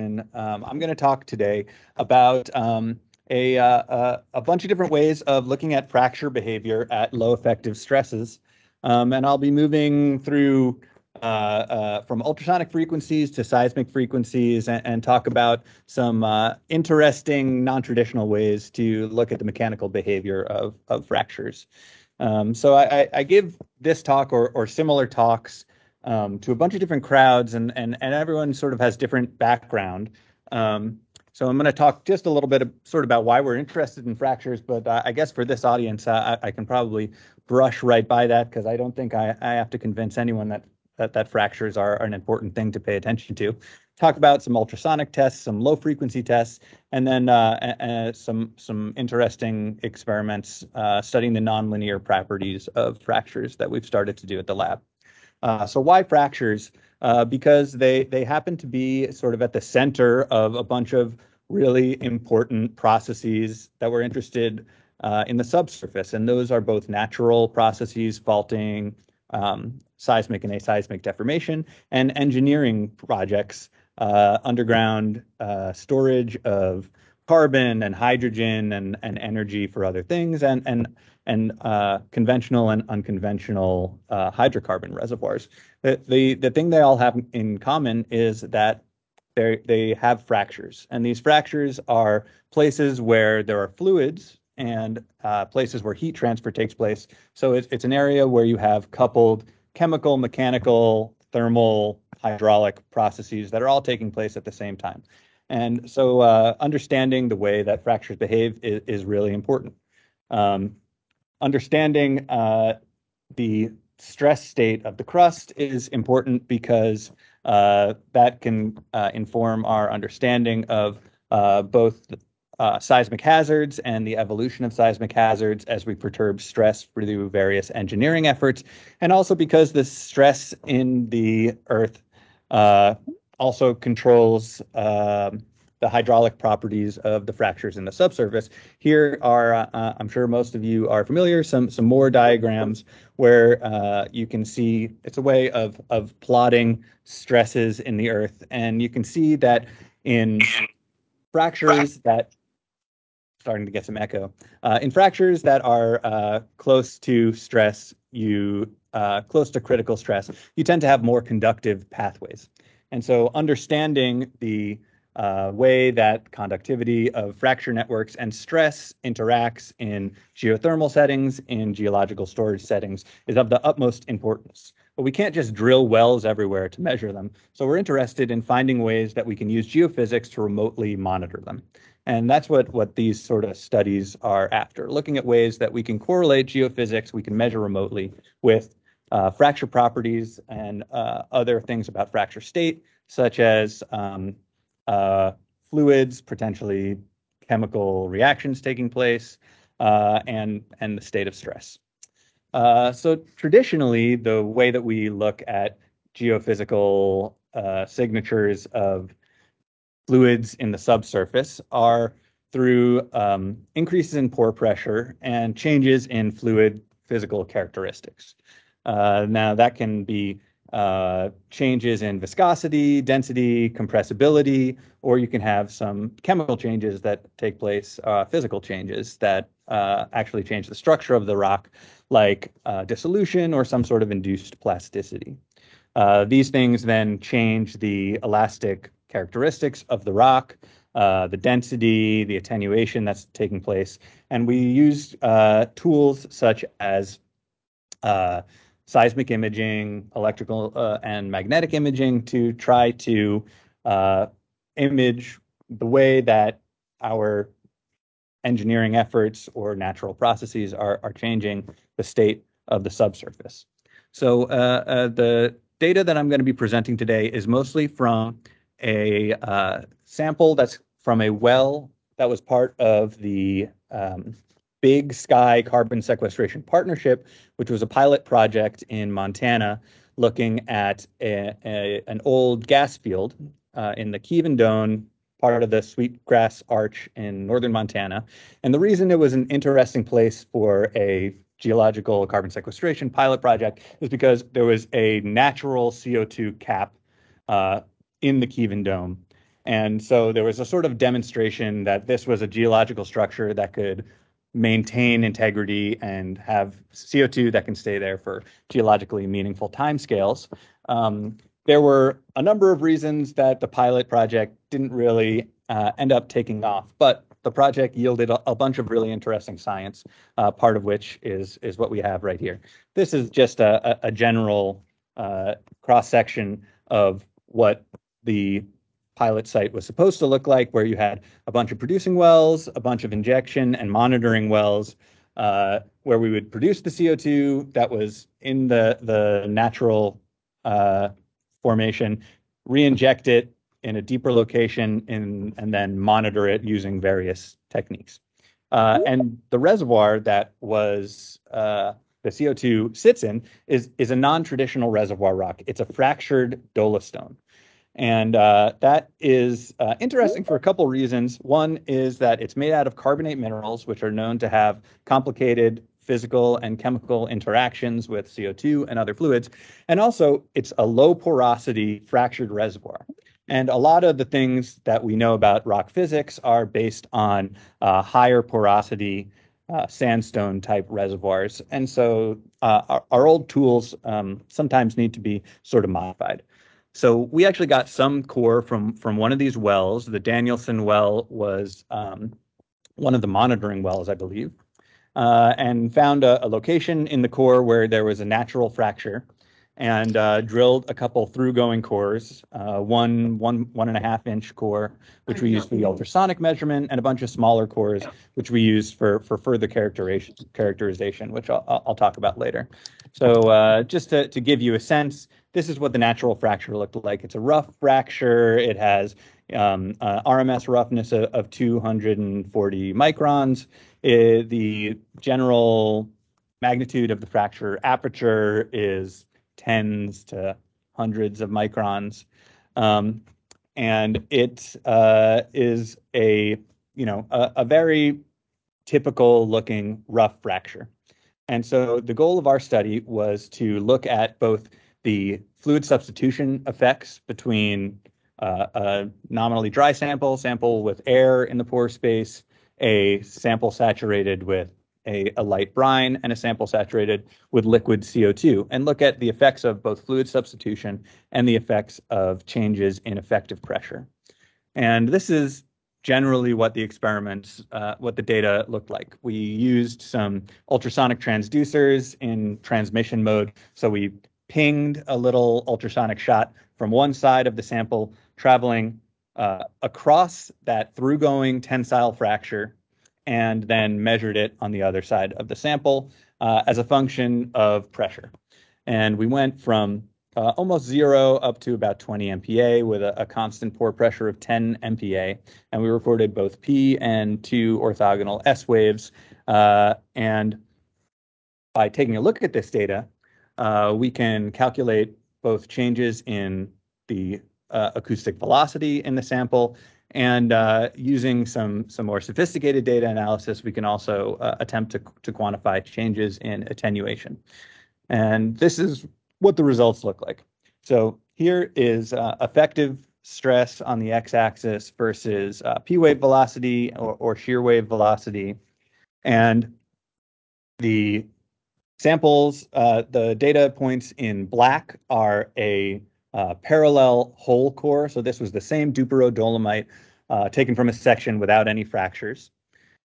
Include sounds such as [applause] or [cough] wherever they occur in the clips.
Um, I'm going to talk today about um, a, uh, a bunch of different ways of looking at fracture behavior at low effective stresses. Um, and I'll be moving through uh, uh, from ultrasonic frequencies to seismic frequencies and, and talk about some uh, interesting non-traditional ways to look at the mechanical behavior of, of fractures. Um, so I, I, give this talk or, or similar talks um, to a bunch of different crowds, and and and everyone sort of has different background. Um, so I'm going to talk just a little bit of, sort of about why we're interested in fractures, but uh, I guess for this audience, uh, I, I, can probably brush right by that because I don't think I, I have to convince anyone that that, that fractures are, are, an important thing to pay attention to. Talk about some ultrasonic tests, some low frequency tests, and then uh, some some interesting experiments uh, studying the nonlinear properties of fractures that we've started to do at the lab. Uh, so why fractures? Uh, because they they happen to be sort of at the center of a bunch of really important processes that we're interested uh, in the subsurface, and those are both natural processes, faulting, um, seismic and aseismic deformation, and engineering projects, uh, underground uh, storage of carbon and hydrogen and, and energy for other things, and and and uh, conventional and unconventional uh, hydrocarbon reservoirs. The, the, the thing they all have in common is that they they have fractures, and these fractures are places where there are fluids and uh, places where heat transfer takes place. So it's, it's an area where you have coupled chemical, mechanical, thermal, hydraulic processes that are all taking place at the same time. And so uh, understanding the way that fractures behave is, is really important. Um, understanding uh, the stress state of the crust is important because uh, that can uh, inform our understanding of uh, both uh, seismic hazards and the evolution of seismic hazards as we perturb stress through various engineering efforts, and also because the stress in the Earth uh, also controls um, the hydraulic properties of the fractures in the subsurface. Here are, uh, I'm sure most of you are familiar, some some Mohr diagrams where uh, you can see it's a way of of plotting stresses in the earth, and you can see that in fractures that starting to get some echo uh, in fractures that are uh, close to stress, you uh, close to critical stress, you tend to have more conductive pathways. And so understanding the uh, way that conductivity of fracture networks and stress interacts in geothermal settings, in geological storage settings, is of the utmost importance. But we can't just drill wells everywhere to measure them. So we're interested in finding ways that we can use geophysics to remotely monitor them. And that's what, what these sort of studies are after, looking at ways that we can correlate geophysics, we can measure remotely with uh, fracture properties and uh, other things about fracture state, such as um, uh, fluids, potentially chemical reactions taking place, uh, and, and the state of stress. Uh, so traditionally, the way that we look at geophysical uh, signatures of fluids in the subsurface are through um, increases in pore pressure and changes in fluid physical characteristics. Uh, now, that can be uh, changes in viscosity, density, compressibility, or you can have some chemical changes that take place, uh, physical changes that uh, actually change the structure of the rock, like uh, dissolution or some sort of induced plasticity. Uh, these things then change the elastic characteristics of the rock, the density, the attenuation that's taking place. And we use tools such as seismic imaging, electrical uh, and magnetic imaging to try to uh, image the way that our engineering efforts or natural processes are, are changing the state of the subsurface. So uh, uh the data that I'm going to be presenting today is mostly from a uh, sample that's from a well that was part of the um, Big Sky Carbon Sequestration Partnership, which was a pilot project in Montana looking at a, a, an old gas field uh, in the Kevin Dome part of the Sweetgrass Arch in northern Montana. And the reason it was an interesting place for a geological carbon sequestration pilot project is because there was a natural CO2 cap uh, in the Kevin Dome. And so there was a sort of demonstration that this was a geological structure that could maintain integrity and have CO2 that can stay there for geologically meaningful timescales. Um, there were a number of reasons that the pilot project didn't really uh, end up taking off, but the project yielded a, a bunch of really interesting science, uh, part of which is is what we have right here. This is just a, a, general uh, cross section of what the pilot site was supposed to look like, where you had a bunch of producing wells, a bunch of injection and monitoring wells, uh, where we would produce the CO2 that was in the the natural uh, formation, re-inject it in a deeper location, in, and then monitor it using various techniques. Uh, and the reservoir that was uh, the CO2 sits in is is a non-traditional reservoir rock. It's a fractured dolostone. And uh, that is uh, interesting for a couple reasons. One is that it's made out of carbonate minerals, which are known to have complicated physical and chemical interactions with CO2 and other fluids. And also, it's a low porosity fractured reservoir. And a lot of the things that we know about rock physics are based on uh, higher porosity uh, sandstone type reservoirs. And so uh, our, our, old tools um, sometimes need to be sort of modified. So we actually got some core from from one of these wells. The Danielson well was um, one of the monitoring wells, I believe, uh, and found a, a, location in the core where there was a natural fracture, and uh, drilled a couple through-going cores, uh, one one one and a half inch core, which we used for the ultrasonic measurement, and a bunch of smaller cores, which we used for for further characterization, characterization which I'll, I'll talk about later. So uh, just to to give you a sense this is what the natural fracture looked like. It's a rough fracture. It has um, uh, RMS roughness of, of 240 microns. It, the general magnitude of the fracture aperture is tens to hundreds of microns. Um, and it uh, is a, you know, a, a very typical looking rough fracture. And so the goal of our study was to look at both the fluid substitution effects between uh, a nominally dry sample, sample with air in the pore space, a sample saturated with a, a, light brine, and a sample saturated with liquid CO2, and look at the effects of both fluid substitution and the effects of changes in effective pressure. And this is generally what the experiments, uh, what the data looked like. We used some ultrasonic transducers in transmission mode. So we pinged a little ultrasonic shot from one side of the sample, traveling uh, across that through-going tensile fracture, and then measured it on the other side of the sample uh, as a function of pressure. And we went from uh, almost zero up to about 20 MPa with a, a, constant pore pressure of 10 MPa. And we recorded both P and two orthogonal S waves. Uh, and by taking a look at this data, we can calculate both changes in the uh, acoustic velocity in the sample and uh, using some some more sophisticated data analysis, we can also uh, attempt to, to quantify changes in attenuation. And this is what the results look like. So here is uh, effective stress on the x-axis versus uh, p-wave velocity or, or shear wave velocity. And the Samples, uh, the data points in black are a uh, parallel whole core. So this was the same Duperow dolomite uh, taken from a section without any fractures.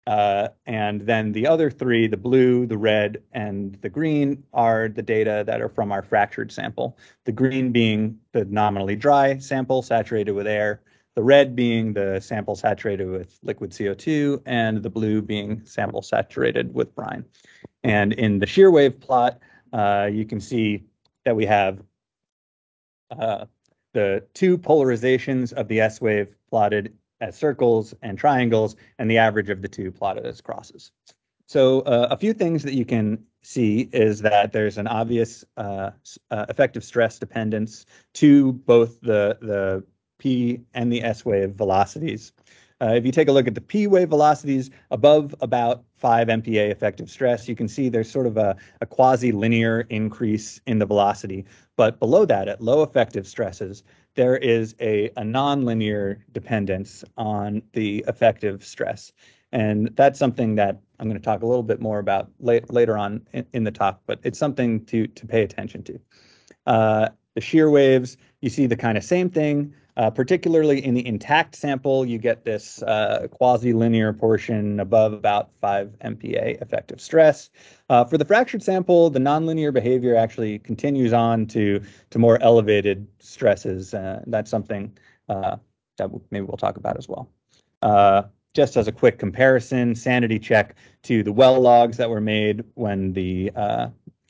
Uh, and then the other three, the blue, the red, and the green, are the data that are from our fractured sample. The green being the nominally dry sample saturated with air, the red being the sample saturated with liquid CO2, and the blue being sample saturated with brine. And in the shear wave plot, uh, you can see that we have uh, the two polarizations of the S wave plotted as circles and triangles, and the average of the two plotted as crosses. So uh, a few things that you can see is that there's an obvious uh, uh, effective stress dependence to both the, the P and the S wave velocities. Uh, if you take a look at the P wave velocities above about 5 MPa effective stress, you can see there's sort of a, a quasi-linear increase in the velocity. But below that, at low effective stresses, there is a, a nonlinear dependence on the effective stress. And that's something that I'm going to talk a little bit more about late, later on in, in, the talk, but it's something to, to pay attention to. Uh, the shear waves, you see the kind of same thing, uh, particularly in the intact sample, you get this uh, quasi-linear portion above about 5 MPa effective stress. Uh, for the fractured sample, the nonlinear behavior actually continues on to, to more elevated stresses. Uh, that's something uh, that maybe we'll talk about as well. Uh, just as a quick comparison, sanity check to the well logs that were made when the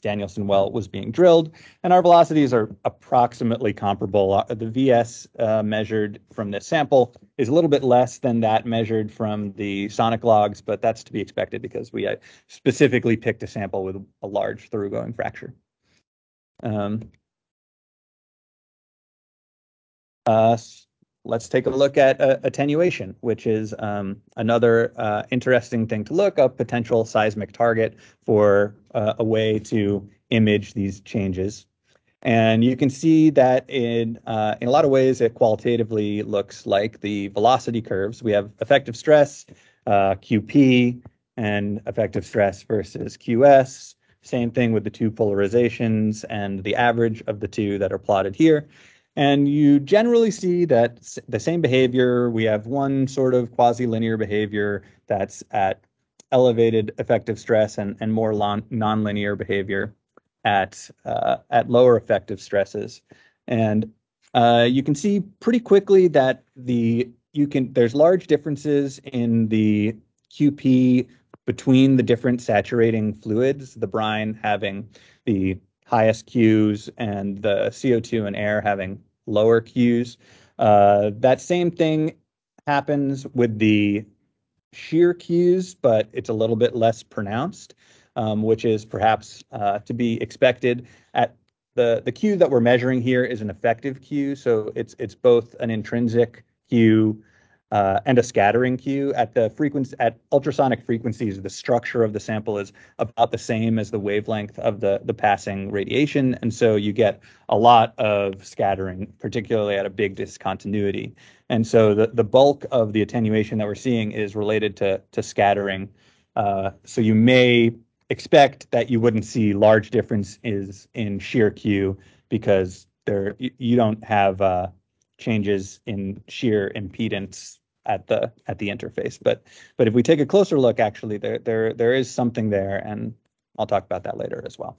Danielson well was being drilled, and our velocities are approximately comparable. Uh, the VS uh, measured from this sample is a little bit less than that measured from the sonic logs, but that's to be expected because we uh, specifically picked a sample with a large thoroughgoing fracture. Um, uh, let's take a look at uh, attenuation, which is um, another uh, interesting thing to look, a potential seismic target for uh, a way to image these changes. And you can see that in, uh, in a lot of ways, it qualitatively looks like the velocity curves. We have effective stress, uh, QP, and effective stress versus QS. Same thing with the two polarizations and the average of the two that are plotted here. And you generally see that the same behavior, we have one sort of quasi-linear behavior that's at elevated effective stress and, and more nonlinear behavior at, uh, at lower effective stresses. And uh, you can see pretty quickly that the you can there's large differences in the QP between the different saturating fluids, the brine having the highest Qs and the CO2 and air having lower Qs. Uh, that same thing happens with the shear Qs, but it's a little bit less pronounced, um, which is perhaps uh, to be expected. At the the Q that we're measuring here is an effective Q, so it's it's both an intrinsic Q uh, and a scattering Q. At the frequency at ultrasonic frequencies, the structure of the sample is about the same as the wavelength of the the passing radiation, and so you get a lot of scattering, particularly at a big discontinuity. And so the the bulk of the attenuation that we're seeing is related to to scattering. Uh, so you may expect that you wouldn't see large differences in shear Q because there you don't have uh, changes in shear impedance at the at the interface. But but if we take a closer look, actually, there there there is something there, and I'll talk about that later as well.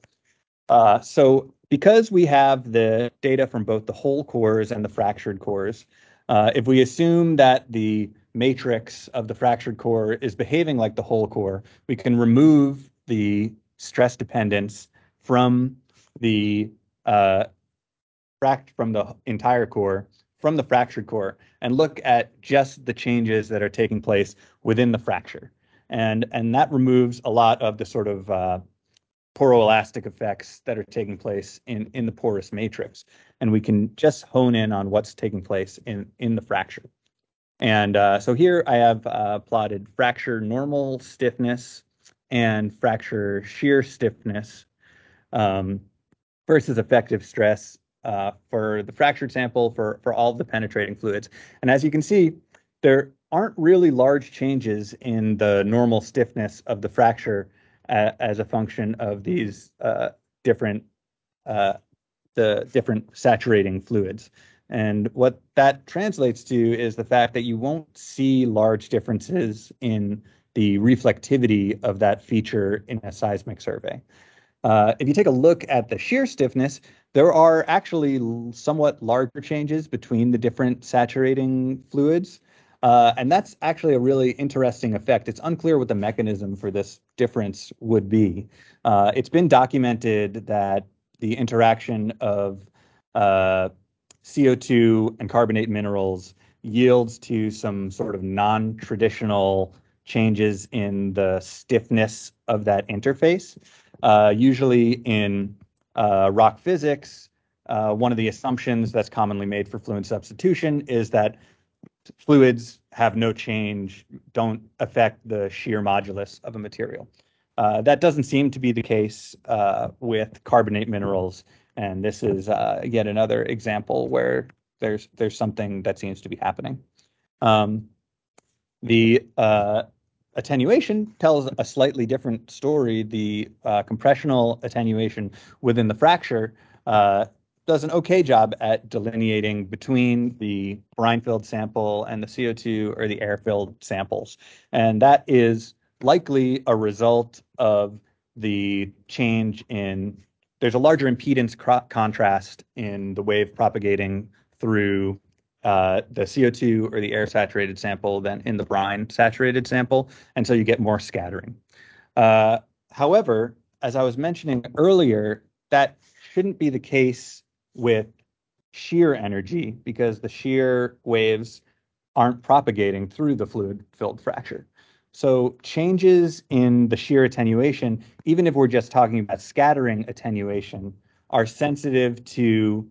Uh, so because we have the data from both the whole cores and the fractured cores, uh, if we assume that the matrix of the fractured core is behaving like the whole core, we can remove the stress dependence from the uh, fract from the entire core from the fractured core and look at just the changes that are taking place within the fracture. And, and that removes a lot of the sort of uh, poroelastic effects that are taking place in, in the porous matrix. And we can just hone in on what's taking place in, in the fracture. And uh, so here I have uh, plotted fracture normal stiffness and fracture shear stiffness um, versus effective stress uh, for the fractured sample for, for all of the penetrating fluids. And as you can see, there aren't really large changes in the normal stiffness of the fracture uh, as a function of these uh, different uh, the different saturating fluids. And what that translates to is the fact that you won't see large differences in the reflectivity of that feature in a seismic survey. Uh, if you take a look at the shear stiffness, there are actually somewhat larger changes between the different saturating fluids. Uh, and that's actually a really interesting effect. It's unclear what the mechanism for this difference would be. Uh, it's been documented that the interaction of uh, CO2 and carbonate minerals yields to some sort of non-traditional changes in the stiffness of that interface. Uh, usually in uh, rock physics, uh, one of the assumptions that's commonly made for fluid substitution is that fluids have no change, don't affect the shear modulus of a material. Uh, that doesn't seem to be the case uh, with carbonate minerals, and this is yet another example where there's there's something that seems to be happening. Um, the attenuation tells a slightly different story. The uh, compressional attenuation within the fracture uh, does an okay job at delineating between the brine-filled sample and the CO2 or the air-filled samples. And that is likely a result of the change in there's a larger impedance contrast in the wave propagating through uh, the CO2 or the air saturated sample than in the brine saturated sample. And so you get more scattering. Uh, however, as I was mentioning earlier, that shouldn't be the case with shear energy because the shear waves aren't propagating through the fluid filled fracture. So changes in the shear attenuation, even if we're just talking about scattering attenuation, are sensitive to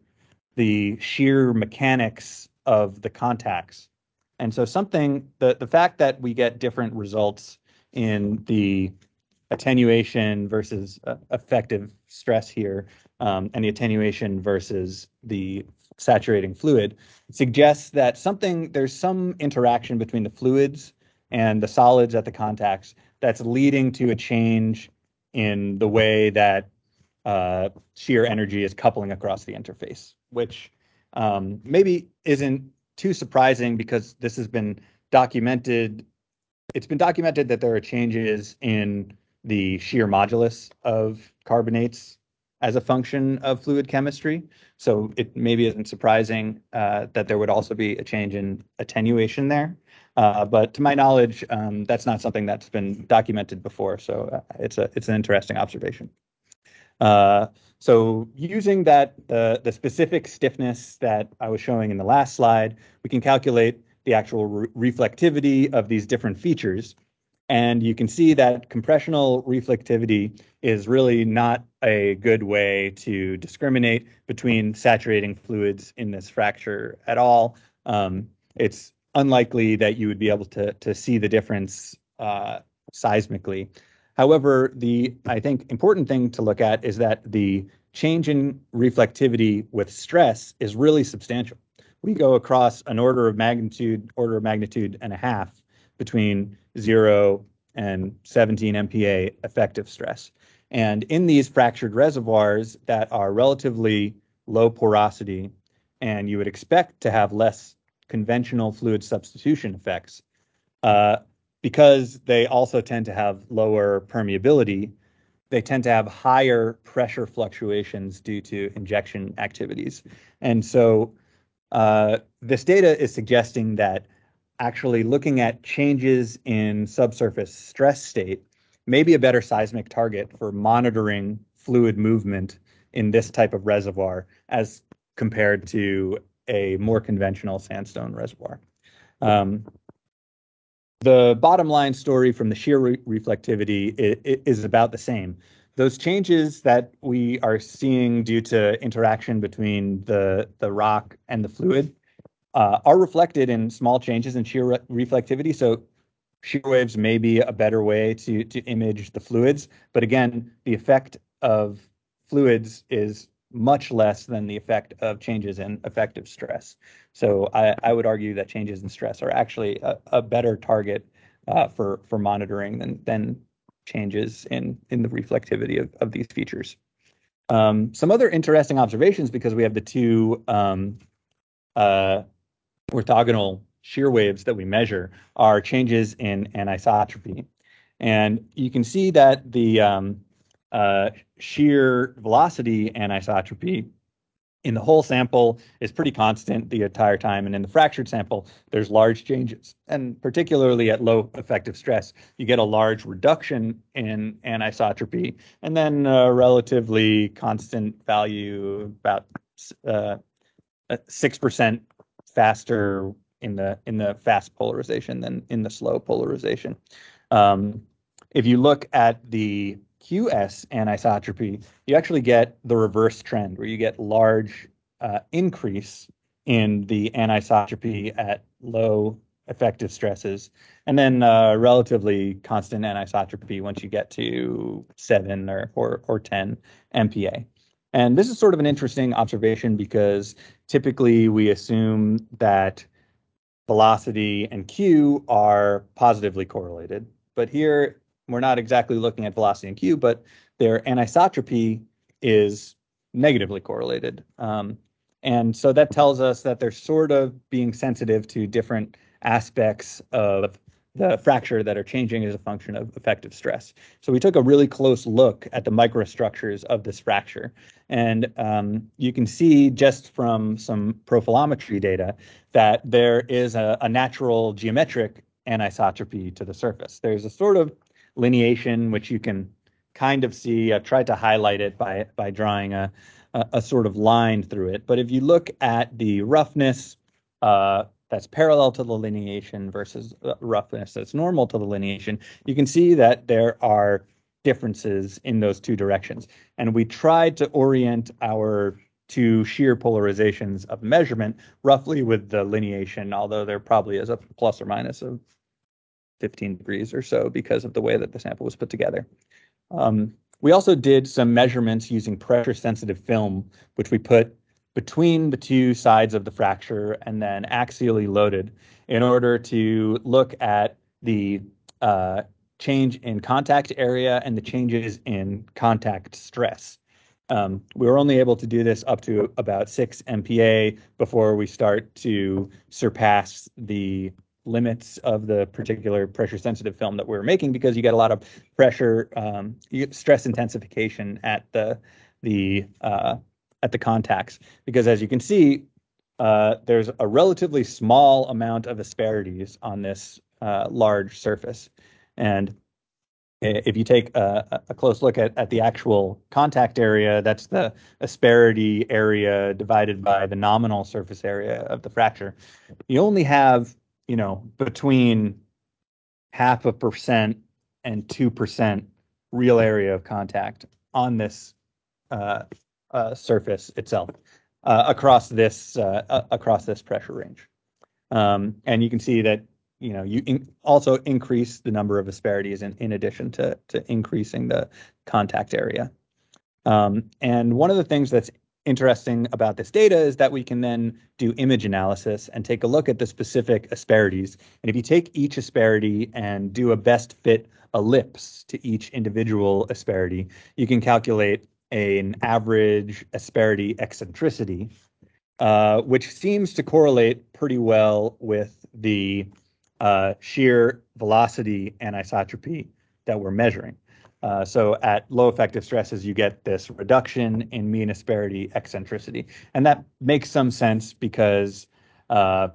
the shear mechanics of the contacts. And so something, the, the fact that we get different results in the attenuation versus uh, effective stress here, um, and the attenuation versus the saturating fluid suggests that something, there's some interaction between the fluids and the solids at the contacts that's leading to a change in the way that uh, shear energy is coupling across the interface, which um, maybe isn't too surprising because this has been documented. It's been documented that there are changes in the shear modulus of carbonates as a function of fluid chemistry. So it maybe isn't surprising uh, that there would also be a change in attenuation there. Uh, but to my knowledge, um, that's not something that's been documented before. So uh, it's a it's an interesting observation. So using that the the specific stiffness that I was showing in the last slide, we can calculate the actual re reflectivity of these different features. And you can see that compressional reflectivity is really not a good way to discriminate between saturating fluids in this fracture at all. Um, it's unlikely that you would be able to, to see the difference uh, seismically. However, the I think important thing to look at is that the change in reflectivity with stress is really substantial. We go across an order of magnitude, order of magnitude and a half between zero and 17 MPa effective stress. And in these fractured reservoirs that are relatively low porosity, and you would expect to have less conventional fluid substitution effects. Uh, because they also tend to have lower permeability, they tend to have higher pressure fluctuations due to injection activities. And so uh, this data is suggesting that actually looking at changes in subsurface stress state may be a better seismic target for monitoring fluid movement in this type of reservoir as compared to a more conventional sandstone reservoir. Um, the bottom line story from the shear re reflectivity is about the same. Those changes that we are seeing due to interaction between the, the rock and the fluid uh, are reflected in small changes in shear re reflectivity. So shear waves may be a better way to, to image the fluids. But again, the effect of fluids is much less than the effect of changes in effective stress. So I, I would argue that changes in stress are actually a, a better target uh, for for monitoring than than changes in in the reflectivity of, of these features. Um, some other interesting observations because we have the two um, uh, orthogonal shear waves that we measure are changes in anisotropy. And you can see that the um, uh, shear velocity anisotropy in the whole sample is pretty constant the entire time. And in the fractured sample, there's large changes. And particularly at low effective stress, you get a large reduction in anisotropy and then a relatively constant value, about uh, 6% faster in the in the fast polarization than in the slow polarization. Um, if you look at the QS anisotropy, you actually get the reverse trend where you get large uh, increase in the anisotropy at low effective stresses, and then uh, relatively constant anisotropy once you get to seven or, or, or 10 MPa. And this is sort of an interesting observation because typically we assume that velocity and Q are positively correlated. But here we're not exactly looking at velocity and Q, but their anisotropy is negatively correlated. Um, and so that tells us that they're sort of being sensitive to different aspects of the fracture that are changing as a function of effective stress. So we took a really close look at the microstructures of this fracture. And um, you can see just from some profilometry data that there is a, a natural geometric anisotropy to the surface. There's a sort of lineation which you can kind of see. I've tried to highlight it by, by drawing a, a, a sort of line through it. But if you look at the roughness, uh, that's parallel to the lineation versus roughness that's normal to the lineation, you can see that there are differences in those two directions. And we tried to orient our two shear polarizations of measurement roughly with the lineation, although there probably is a plus or minus of 15 degrees or so because of the way that the sample was put together. Um, we also did some measurements using pressure sensitive film, which we put between the two sides of the fracture and then axially loaded in order to look at the uh, change in contact area and the changes in contact stress. Um, we were only able to do this up to about 6 MPa before we start to surpass the limits of the particular pressure sensitive film that we are making because you get a lot of pressure, um, stress intensification at the the uh, at the contacts because as you can see, uh, there's a relatively small amount of asperities on this uh, large surface. And if you take a, a, close look at, at the actual contact area, that's the asperity area divided by the nominal surface area of the fracture. You only have, you know, between half a percent and 2% real area of contact on this uh, uh, surface itself uh, across this uh, uh, across this pressure range. Um, and you can see that you know you in also increase the number of asperities in, in addition to to increasing the contact area. Um, and one of the things that's interesting about this data is that we can then do image analysis and take a look at the specific asperities. And if you take each asperity and do a best fit ellipse to each individual asperity, you can calculate an average asperity eccentricity, uh, which seems to correlate pretty well with the uh, shear velocity anisotropy that we're measuring. Uh, so at low effective stresses, you get this reduction in mean asperity eccentricity, and that makes some sense because uh,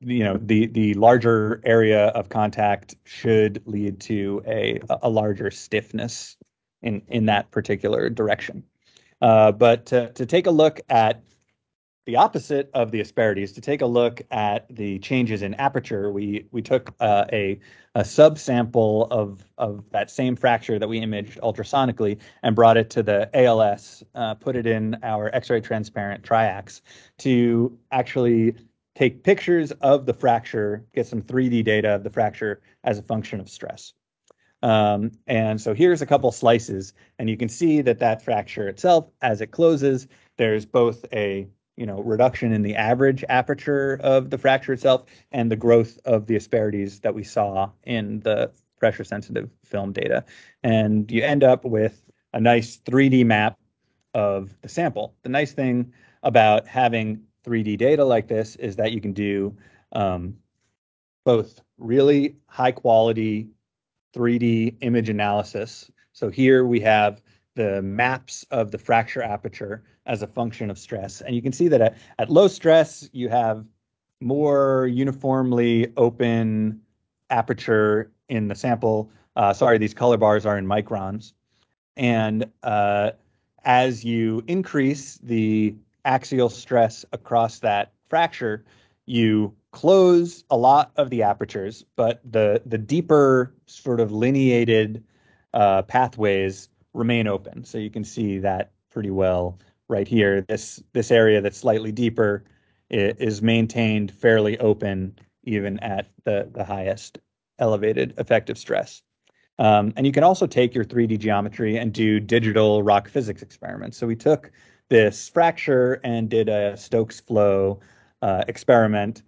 you know the the larger area of contact should lead to a a larger stiffness in in that particular direction. Uh, but to, to take a look at the opposite of the asperities, to take a look at the changes in aperture, we we took uh, a a subsample of of that same fracture that we imaged ultrasonically and brought it to the ALS, uh, put it in our X-ray transparent triax to actually take pictures of the fracture, get some 3D data of the fracture as a function of stress. Um, and so here's a couple slices, and you can see that that fracture itself, as it closes, there's both a you know reduction in the average aperture of the fracture itself and the growth of the asperities that we saw in the pressure sensitive film data. And you end up with a nice 3D map of the sample. The nice thing about having 3D data like this is that you can do um, both really high quality 3D image analysis. So here we have the maps of the fracture aperture as a function of stress. And you can see that at, at low stress, you have more uniformly open aperture in the sample. Uh, sorry, these color bars are in microns. And uh, as you increase the axial stress across that fracture, you close a lot of the apertures, but the the deeper sort of lineated uh, pathways remain open. So you can see that pretty well right here. This this area that's slightly deeper is maintained fairly open even at the, the highest elevated effective stress. Um, and you can also take your 3D geometry and do digital rock physics experiments. So we took this fracture and did a Stokes flow uh, experiment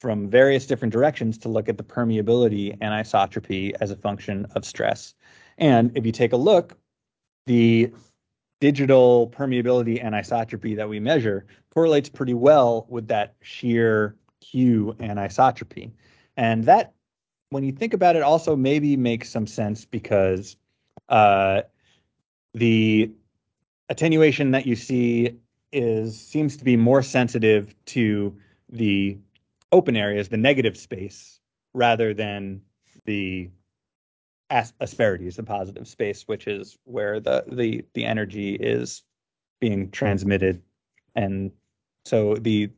from various different directions to look at the permeability anisotropy as a function of stress. And if you take a look, the digital permeability anisotropy that we measure correlates pretty well with that shear Q anisotropy. And that, when you think about it, also maybe makes some sense because uh, the attenuation that you see is seems to be more sensitive to the open areas, the negative space, rather than the as- asperities, the positive space, which is where the the the energy is being transmitted. And so the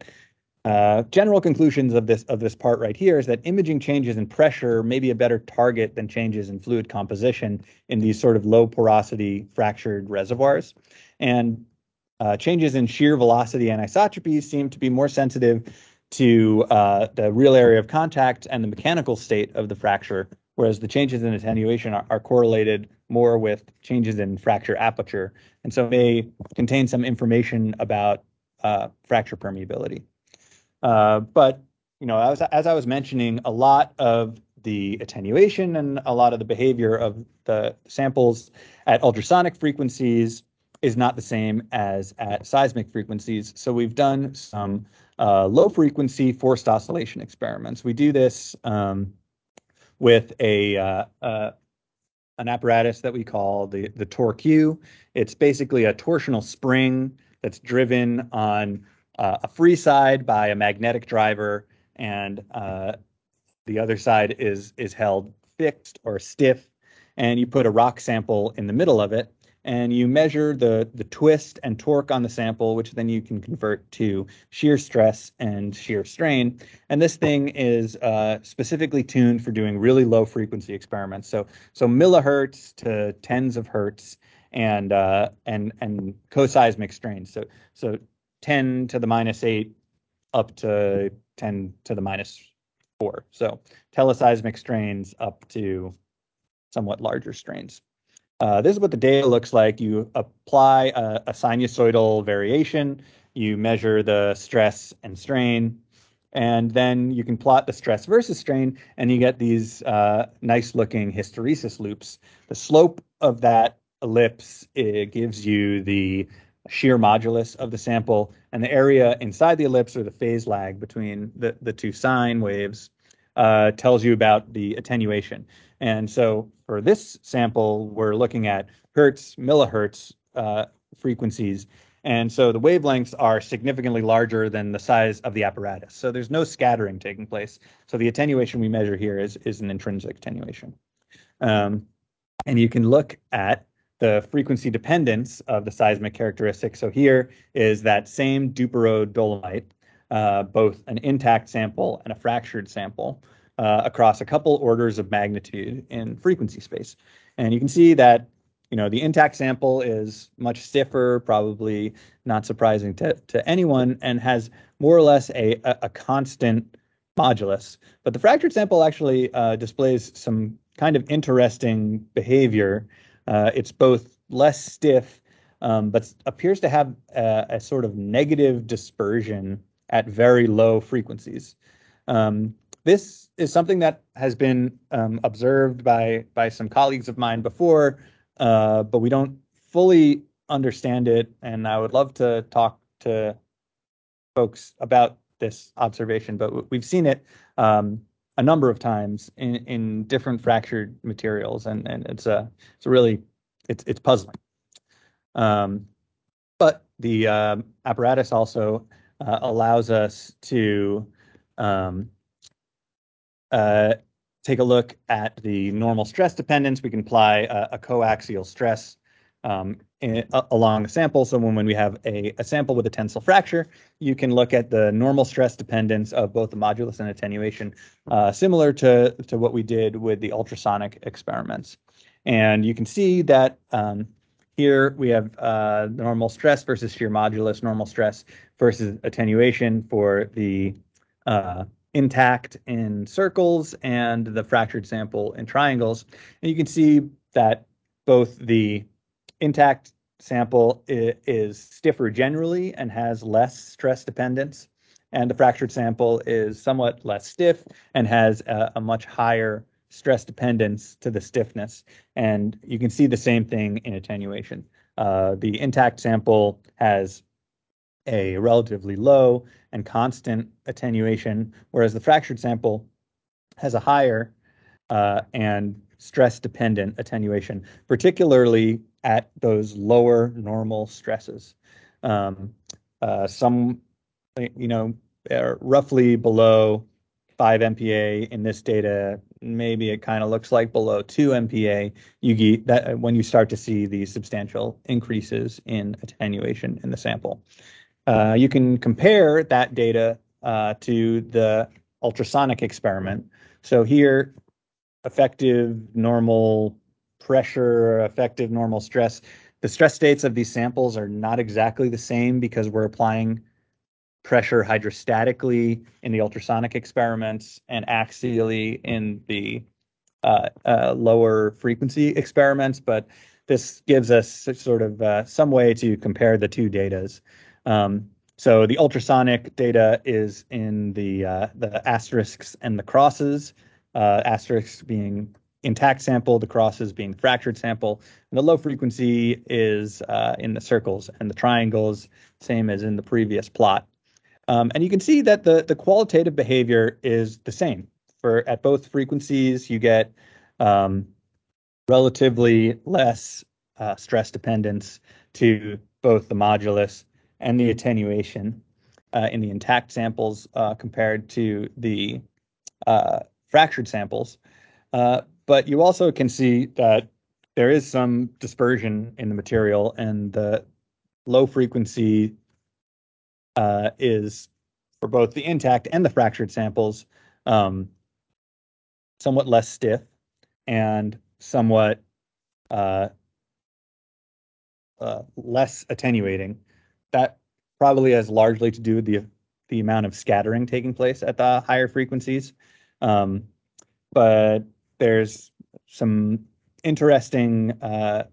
uh, general conclusions of this of this part right here is that imaging changes in pressure may be a better target than changes in fluid composition in these sort of low porosity fractured reservoirs. And uh, changes in shear velocity anisotropy seem to be more sensitive to uh, the real area of contact and the mechanical state of the fracture, whereas the changes in attenuation are, are correlated more with changes in fracture aperture, and so may contain some information about uh, fracture permeability. Uh, but you know, as, as I was mentioning, a lot of the attenuation and a lot of the behavior of the samples at ultrasonic frequencies is not the same as at seismic frequencies. So we've done some uh, low frequency forced oscillation experiments. We do this um, with a uh, uh, an apparatus that we call the the TorQ. It's basically a torsional spring that's driven on uh, a free side by a magnetic driver, and uh, the other side is is held fixed or stiff. And you put a rock sample in the middle of it, and you measure the, the twist and torque on the sample, which then you can convert to shear stress and shear strain. And this thing is uh, specifically tuned for doing really low frequency experiments. So, so millihertz to tens of hertz and uh, and and coseismic strains. So, so 10 to the minus 8 up to 10 to the minus 4. So teleseismic strains up to somewhat larger strains. Uh, this is what the data looks like. You apply a, a, sinusoidal variation, you measure the stress and strain, and then you can plot the stress versus strain, and you get these uh, nice looking hysteresis loops. The slope of that ellipse it gives you the shear modulus of the sample, and the area inside the ellipse or the phase lag between the, the two sine waves uh, tells you about the attenuation. And so for this sample, we're looking at hertz, millihertz uh, frequencies. And so the wavelengths are significantly larger than the size of the apparatus. So there's no scattering taking place. So the attenuation we measure here is, is an intrinsic attenuation. Um, and you can look at the frequency dependence of the seismic characteristics. So here is that same Duperow dolomite, uh, both an intact sample and a fractured sample uh, across a couple orders of magnitude in frequency space. And you can see that you know the intact sample is much stiffer, probably not surprising to, to anyone, and has more or less a, a, a constant modulus. But the fractured sample actually uh, displays some kind of interesting behavior. Uh, it's both less stiff, um, but appears to have a, a, sort of negative dispersion at very low frequencies. Um, this is something that has been um, observed by by some colleagues of mine before, uh, but we don't fully understand it. And I would love to talk to folks about this observation. But we've seen it um, a number of times in, in different fractured materials, and and it's a it's a really it's it's puzzling. Um, but the uh, apparatus also uh, allows us to um, uh, take a look at the normal stress dependence. We can apply a, a coaxial stress um, in, uh, along the sample. So when, when we have a, a, sample with a tensile fracture, you can look at the normal stress dependence of both the modulus and attenuation, uh, similar to, to what we did with the ultrasonic experiments. And you can see that um, Here we have uh, normal stress versus shear modulus, normal stress versus attenuation for the uh, intact in circles and the fractured sample in triangles. And you can see that both the intact sample is stiffer generally and has less stress dependence, and the fractured sample is somewhat less stiff and has a, a much higher stress dependence to the stiffness. And you can see the same thing in attenuation. Uh, the intact sample has a relatively low and constant attenuation, whereas the fractured sample has a higher uh, and stress dependent attenuation, particularly at those lower normal stresses. Um, uh, some, you know, roughly below 5 MPa in this data. Maybe it kind of looks like below 2 MPa. You get that when you start to see these substantial increases in attenuation in the sample. Uh, you can compare that data uh, to the ultrasonic experiment. So here, effective normal pressure, effective normal stress. The stress states of these samples are not exactly the same because we're applying pressure hydrostatically in the ultrasonic experiments and axially in the uh, uh, lower frequency experiments, but this gives us sort of uh, some way to compare the two datas. Um, so the ultrasonic data is in the uh, the asterisks and the crosses, uh, asterisks being intact sample, the crosses being fractured sample, and the low frequency is uh, in the circles and the triangles, same as in the previous plot. Um, and you can see that the, the qualitative behavior is the same. For at both frequencies, you get um, relatively less uh, stress dependence to both the modulus and the attenuation uh, in the intact samples uh, compared to the uh, fractured samples. Uh, but you also can see that there is some dispersion in the material and the low frequency uh, is for both the intact and the fractured samples um, somewhat less stiff and somewhat uh, uh, less attenuating. That probably has largely to do with the the amount of scattering taking place at the higher frequencies. Um, but there's some interesting uh,